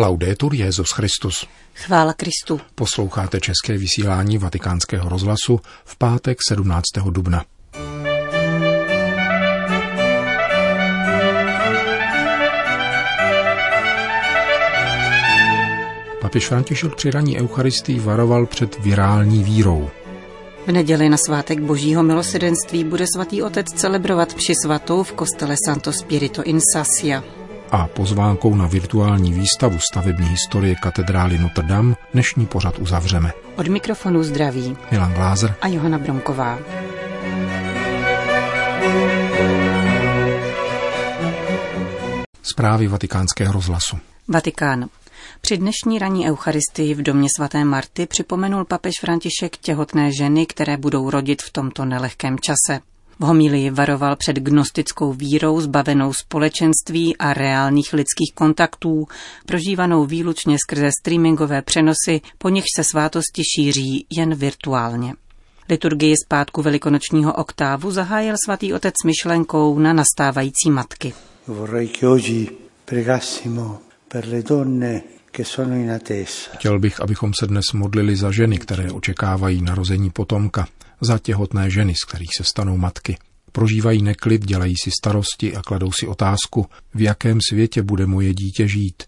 Laudetur Jezus Christus. Chvála Kristu. Posloucháte české vysílání Vatikánského rozhlasu v pátek 17. dubna. Papež František při raní Eucharistii varoval před virální vírou. V neděli na svátek Božího milosedenství bude svatý otec celebrovat při svatou v kostele Santo Spirito in Sassia. A pozvánkou na virtuální výstavu stavební historie katedrály Notre Dame dnešní pořad uzavřeme. Od mikrofonu zdraví Milan Glázer a Johana Bromková. Zprávy vatikánského rozhlasu. Vatikán. Při dnešní ranní eucharistii v domě svaté Marty připomenul papež František těhotné ženy, které budou rodit v tomto nelehkém čase. V homílii varoval před gnostickou vírou zbavenou společenství a reálných lidských kontaktů, prožívanou výlučně skrze streamingové přenosy, po nichž se svátosti šíří jen virtuálně. Liturgii zpátku velikonočního oktávu zahájil svatý otec myšlenkou na nastávající matky. Vorrei che oggi pregassimo per le donne Chtěl bych, abychom se dnes modlili za ženy, které očekávají narození potomka, za těhotné ženy, z kterých se stanou matky. Prožívají neklid, dělají si starosti a kladou si otázku, v jakém světě bude moje dítě žít.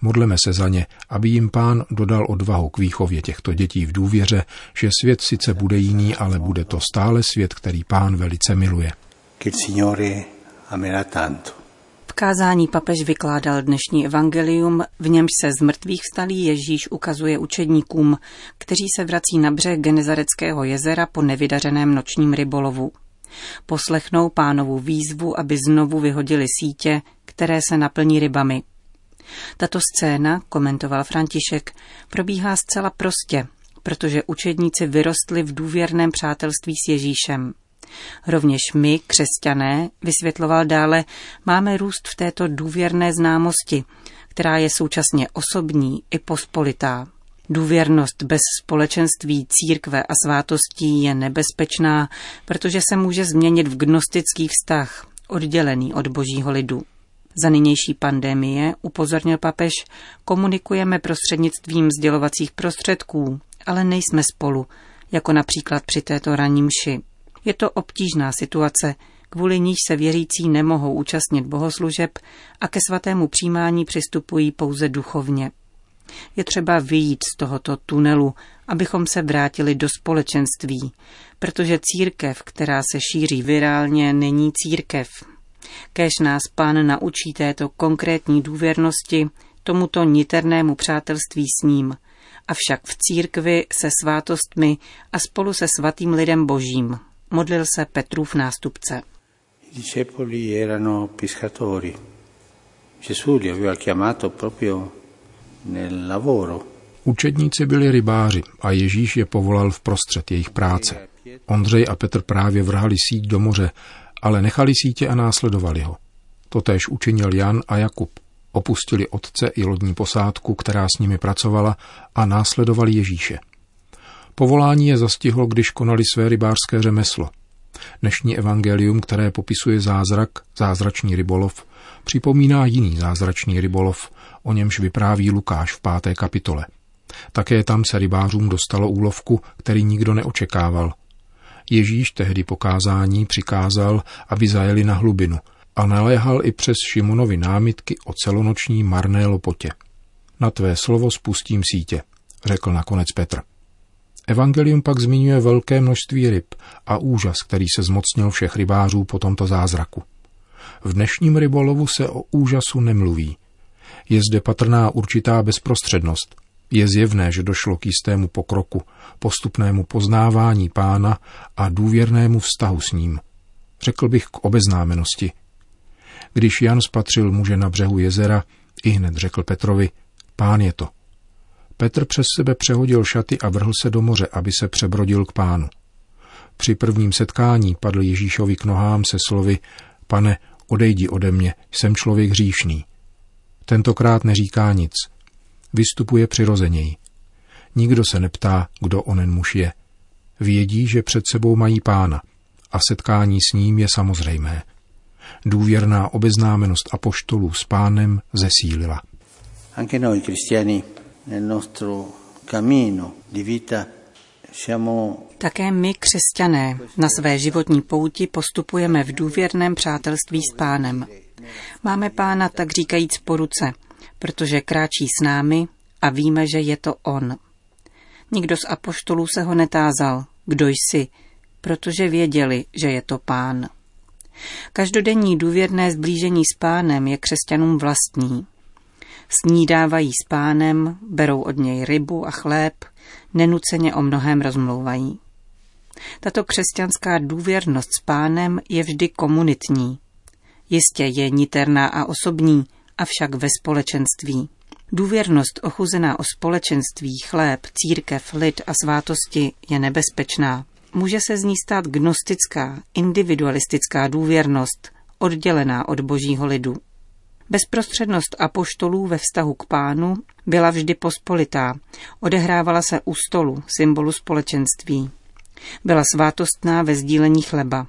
Modleme se za ně, aby jim pán dodal odvahu k výchově těchto dětí v důvěře, že svět sice bude jiný, ale bude to stále svět, který pán velice miluje. Che il Signore amerà tanto kázání papež vykládal dnešní evangelium, v němž se z mrtvých vstalý Ježíš ukazuje učedníkům, kteří se vrací na břeh Genezareckého jezera po nevydařeném nočním rybolovu. Poslechnou pánovu výzvu, aby znovu vyhodili sítě, které se naplní rybami. Tato scéna, komentoval František, probíhá zcela prostě, protože učedníci vyrostli v důvěrném přátelství s Ježíšem. Rovněž my, křesťané, vysvětloval dále, máme růst v této důvěrné známosti, která je současně osobní i pospolitá. Důvěrnost bez společenství církve a svátostí je nebezpečná, protože se může změnit v gnostický vztah, oddělený od božího lidu. Za nynější pandemie, upozornil papež, komunikujeme prostřednictvím sdělovacích prostředků, ale nejsme spolu, jako například při této ranní mši. Je to obtížná situace, kvůli níž se věřící nemohou účastnit bohoslužeb a ke svatému přijímání přistupují pouze duchovně. Je třeba vyjít z tohoto tunelu, abychom se vrátili do společenství, protože církev, která se šíří virálně, není církev. Kéž nás pán naučí této konkrétní důvěrnosti, tomuto niternému přátelství s ním, avšak v církvi se svátostmi a spolu se svatým lidem božím, modlil se Petrův nástupce. I discepoli erano pescatori. Gesù li aveva chiamato proprio nel lavoro. Učedníci byli rybáři a Ježíš je povolal v prostřed jejich práce. Ondřej a Petr právě vrhali síť do moře, ale nechali sítě a následovali ho. Totéž učinil Jan a Jakub. Opustili otce i lodní posádku, která s nimi pracovala, a následovali Ježíše. Povolání je zastihlo, když konali své rybářské řemeslo. Dnešní evangelium, které popisuje zázrak, zázračný rybolov, připomíná jiný zázračný rybolov, o němž vypráví Lukáš v páté kapitole. Také tam se rybářům dostalo úlovku, který nikdo neočekával. Ježíš tehdy pokázání přikázal, aby zajeli na hlubinu a naléhal i přes Šimonovi námitky o celonoční marné lopotě. Na tvé slovo spustím sítě, řekl nakonec Petr. Evangelium pak zmiňuje velké množství ryb a úžas, který se zmocnil všech rybářů po tomto zázraku. V dnešním rybolovu se o úžasu nemluví. Je zde patrná určitá bezprostřednost. Je zjevné, že došlo k jistému pokroku, postupnému poznávání pána a důvěrnému vztahu s ním. Řekl bych k obeznámenosti. Když Jan spatřil muže na břehu jezera, i hned řekl Petrovi, pán je to. Petr přes sebe přehodil šaty a vrhl se do moře, aby se přebrodil k pánu. Při prvním setkání padl Ježíšovi k nohám se slovy Pane, odejdi ode mě, jsem člověk hříšný. Tentokrát neříká nic. Vystupuje přirozeněji. Nikdo se neptá, kdo onen muž je. Vědí, že před sebou mají pána a setkání s ním je samozřejmé. Důvěrná obeznámenost apoštolů s pánem zesílila. Anche noi cristiani nel nostro cammino di vita také my, křesťané, na své životní pouti postupujeme v důvěrném přátelství s pánem. Máme pána tak říkajíc po ruce, protože kráčí s námi a víme, že je to on. Nikdo z apoštolů se ho netázal, kdo jsi, protože věděli, že je to pán. Každodenní důvěrné zblížení s pánem je křesťanům vlastní. Snídávají s pánem, berou od něj rybu a chléb, nenuceně o mnohém rozmlouvají. Tato křesťanská důvěrnost s pánem je vždy komunitní. Jistě je niterná a osobní, avšak ve společenství. Důvěrnost ochuzená o společenství, chléb, církev, lid a svátosti je nebezpečná. Může se z ní stát gnostická, individualistická důvěrnost, oddělená od božího lidu. Bezprostřednost apoštolů ve vztahu k pánu byla vždy pospolitá, odehrávala se u stolu, symbolu společenství. Byla svátostná ve sdílení chleba.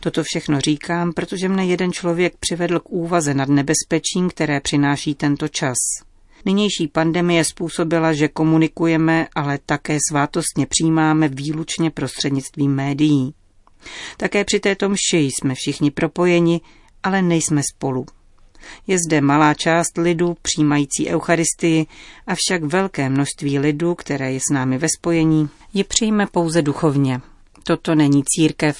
Toto všechno říkám, protože mne jeden člověk přivedl k úvaze nad nebezpečím, které přináší tento čas. Nynější pandemie způsobila, že komunikujeme, ale také svátostně přijímáme výlučně prostřednictvím médií. Také při této mši jsme všichni propojeni, ale nejsme spolu. Je zde malá část lidu přijímající Eucharistii, avšak velké množství lidu, které je s námi ve spojení, ji přijme pouze duchovně. Toto není církev.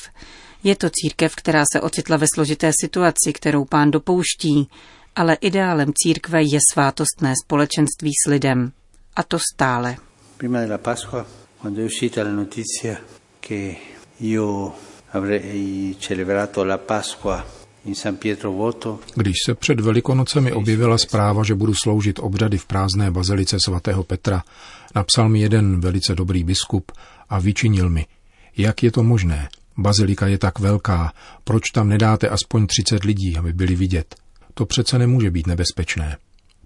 Je to církev, která se ocitla ve složité situaci, kterou pán dopouští, ale ideálem církve je svátostné společenství s lidem. A to stále. Prima della Pasqua, quando è uscita la notizia che io avrei celebrato la Pasqua když se před Velikonocemi objevila zpráva, že budu sloužit obřady v prázdné bazilice svatého Petra, napsal mi jeden velice dobrý biskup a vyčinil mi, jak je to možné. Bazilika je tak velká, proč tam nedáte aspoň 30 lidí, aby byli vidět? To přece nemůže být nebezpečné.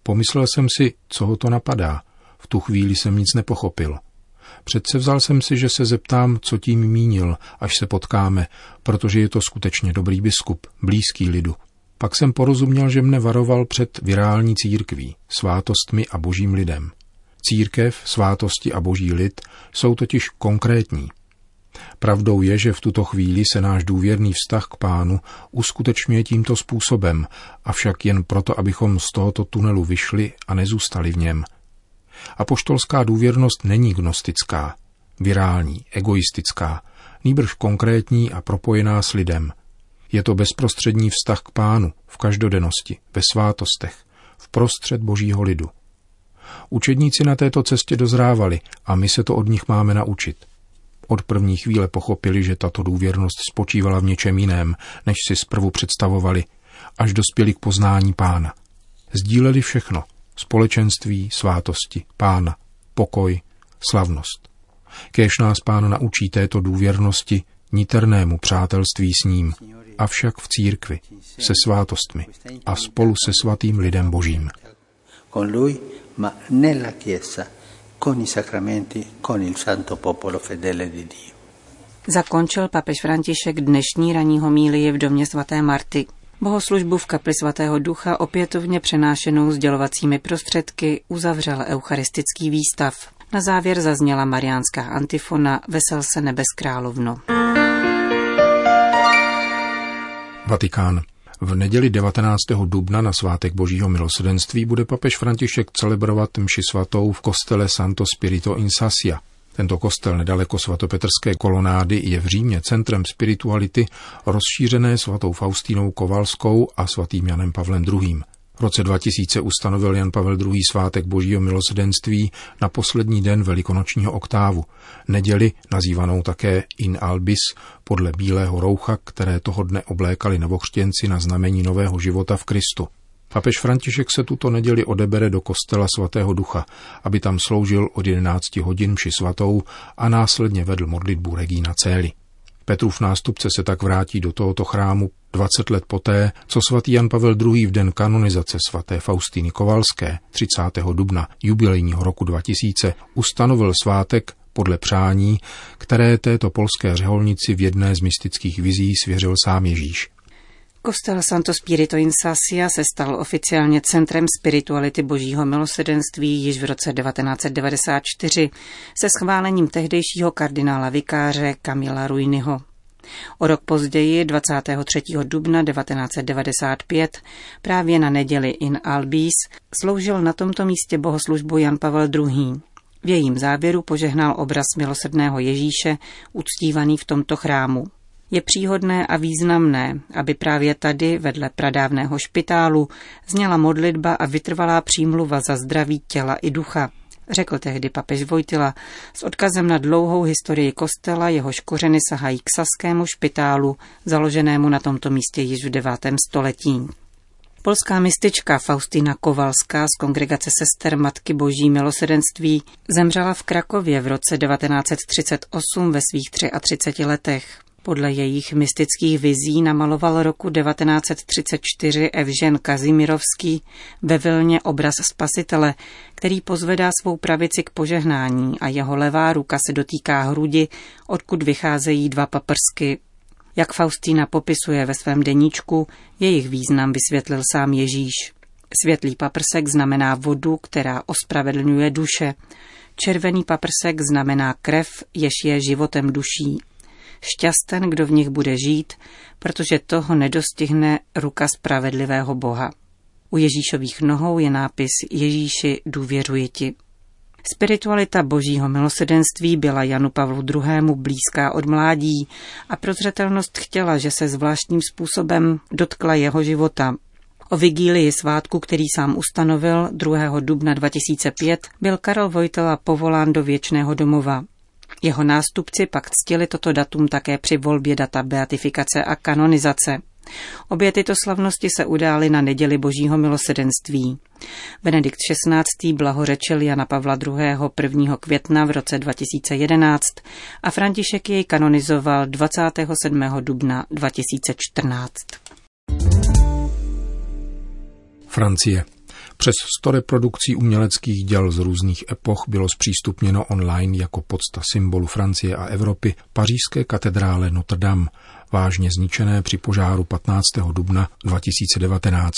Pomyslel jsem si, co ho to napadá. V tu chvíli jsem nic nepochopil. Přece vzal jsem si, že se zeptám, co tím mínil, až se potkáme, protože je to skutečně dobrý biskup, blízký lidu. Pak jsem porozuměl, že mne varoval před virální církví, svátostmi a božím lidem. Církev, svátosti a boží lid jsou totiž konkrétní. Pravdou je, že v tuto chvíli se náš důvěrný vztah k pánu uskutečňuje tímto způsobem, avšak jen proto, abychom z tohoto tunelu vyšli a nezůstali v něm, Apoštolská důvěrnost není gnostická, virální, egoistická, nýbrž konkrétní a propojená s lidem. Je to bezprostřední vztah k pánu v každodennosti, ve svátostech, v prostřed božího lidu. Učedníci na této cestě dozrávali a my se to od nich máme naučit. Od první chvíle pochopili, že tato důvěrnost spočívala v něčem jiném, než si zprvu představovali, až dospěli k poznání pána. Sdíleli všechno, společenství, svátosti, pána, pokoj, slavnost. Kéž nás pán naučí této důvěrnosti, niternému přátelství s ním, avšak v církvi, se svátostmi a spolu se svatým lidem božím. Con lui, ma nella Chiesa, con i sacramenti, con il santo popolo fedele di Dio. Zakončil papež František dnešní ranní homílie v domě svaté Marty. Bohoslužbu v kapli svatého ducha opětovně přenášenou sdělovacími prostředky uzavřel eucharistický výstav. Na závěr zazněla mariánská antifona Vesel se nebes královno. Vatikán. V neděli 19. dubna na svátek Božího milosedenství bude papež František celebrovat mši svatou v kostele Santo Spirito in Sasia. Tento kostel nedaleko svatopetrské kolonády je v Římě centrem spirituality rozšířené svatou Faustínou Kovalskou a svatým Janem Pavlem II. V roce 2000 ustanovil Jan Pavel II. svátek božího milosedenství na poslední den velikonočního oktávu, neděli nazývanou také In Albis podle bílého roucha, které toho dne oblékali novokřtěnci na znamení nového života v Kristu. Papež František se tuto neděli odebere do kostela svatého ducha, aby tam sloužil od 11 hodin při svatou a následně vedl modlitbu Regína Cély. Petrův nástupce se tak vrátí do tohoto chrámu 20 let poté, co svatý Jan Pavel II. v den kanonizace svaté Faustiny Kovalské 30. dubna jubilejního roku 2000 ustanovil svátek podle přání, které této polské řeholnici v jedné z mystických vizí svěřil sám Ježíš. Kostel Santo Spirito in Sassia se stal oficiálně centrem spirituality božího milosedenství již v roce 1994 se schválením tehdejšího kardinála vikáře Kamila Ruiniho. O rok později, 23. dubna 1995, právě na neděli in Albis, sloužil na tomto místě bohoslužbu Jan Pavel II. V jejím závěru požehnal obraz milosrdného Ježíše, uctívaný v tomto chrámu. Je příhodné a významné, aby právě tady, vedle pradávného špitálu, zněla modlitba a vytrvalá přímluva za zdraví těla i ducha, řekl tehdy papež Vojtila s odkazem na dlouhou historii kostela, jehož kořeny sahají k saskému špitálu, založenému na tomto místě již v 9. století. Polská mistička Faustina Kovalská z kongregace sester Matky Boží milosedenství zemřela v Krakově v roce 1938 ve svých 33 letech. Podle jejich mystických vizí namaloval roku 1934 Evžen Kazimirovský ve Vilně obraz spasitele, který pozvedá svou pravici k požehnání a jeho levá ruka se dotýká hrudi, odkud vycházejí dva paprsky. Jak Faustína popisuje ve svém deníčku, jejich význam vysvětlil sám Ježíš. Světlý paprsek znamená vodu, která ospravedlňuje duše. Červený paprsek znamená krev, jež je životem duší. Šťasten, kdo v nich bude žít, protože toho nedostihne ruka spravedlivého Boha. U Ježíšových nohou je nápis Ježíši důvěřuji ti. Spiritualita božího milosedenství byla Janu Pavlu II. blízká od mládí a prozřetelnost chtěla, že se zvláštním způsobem dotkla jeho života. O vigílii svátku, který sám ustanovil 2. dubna 2005, byl Karel Vojtela povolán do věčného domova. Jeho nástupci pak ctili toto datum také při volbě data beatifikace a kanonizace. Obě tyto slavnosti se udály na neděli Božího milosedenství. Benedikt XVI. blahořečil Jana Pavla II. 1. května v roce 2011 a František jej kanonizoval 27. dubna 2014. Francie. Přes 100 reprodukcí uměleckých děl z různých epoch bylo zpřístupněno online jako podsta symbolu Francie a Evropy pařížské katedrále Notre Dame, vážně zničené při požáru 15. dubna 2019.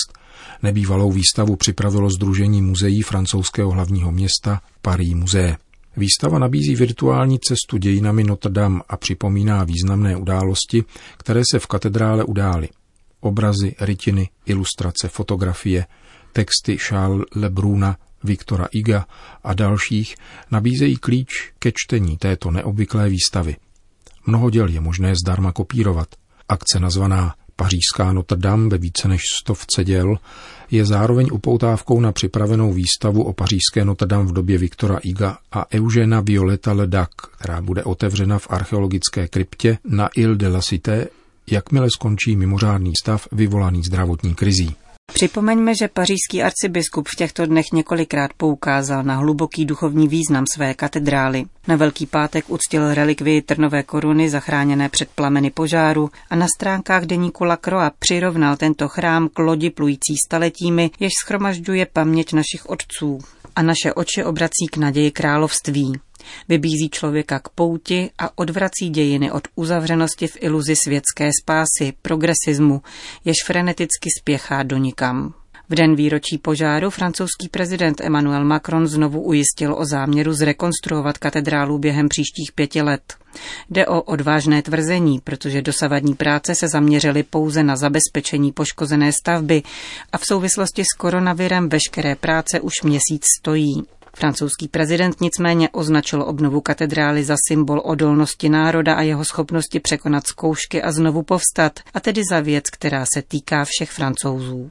Nebývalou výstavu připravilo Združení muzeí francouzského hlavního města Paris Musée. Výstava nabízí virtuální cestu dějinami Notre Dame a připomíná významné události, které se v katedrále udály. Obrazy, rytiny, ilustrace, fotografie, texty Charles Lebruna, Viktora Iga a dalších nabízejí klíč ke čtení této neobvyklé výstavy. Mnoho děl je možné zdarma kopírovat. Akce nazvaná Pařížská Notre Dame ve více než stovce děl je zároveň upoutávkou na připravenou výstavu o pařížské Notre Dame v době Viktora Iga a Eugena Violeta Ledac, která bude otevřena v archeologické kryptě na Ile de la Cité, jakmile skončí mimořádný stav vyvolaný zdravotní krizí. Připomeňme, že pařížský arcibiskup v těchto dnech několikrát poukázal na hluboký duchovní význam své katedrály. Na Velký pátek uctil relikvii trnové koruny zachráněné před plameny požáru a na stránkách deníku Lacroix přirovnal tento chrám k lodi plující staletími, jež schromažďuje paměť našich otců a naše oči obrací k naději království. Vybízí člověka k pouti a odvrací dějiny od uzavřenosti v iluzi světské spásy, progresismu, jež freneticky spěchá do nikam. V den výročí požáru francouzský prezident Emmanuel Macron znovu ujistil o záměru zrekonstruovat katedrálu během příštích pěti let. Jde o odvážné tvrzení, protože dosavadní práce se zaměřily pouze na zabezpečení poškozené stavby a v souvislosti s koronavirem veškeré práce už měsíc stojí. Francouzský prezident nicméně označil obnovu katedrály za symbol odolnosti národa a jeho schopnosti překonat zkoušky a znovu povstat, a tedy za věc, která se týká všech francouzů.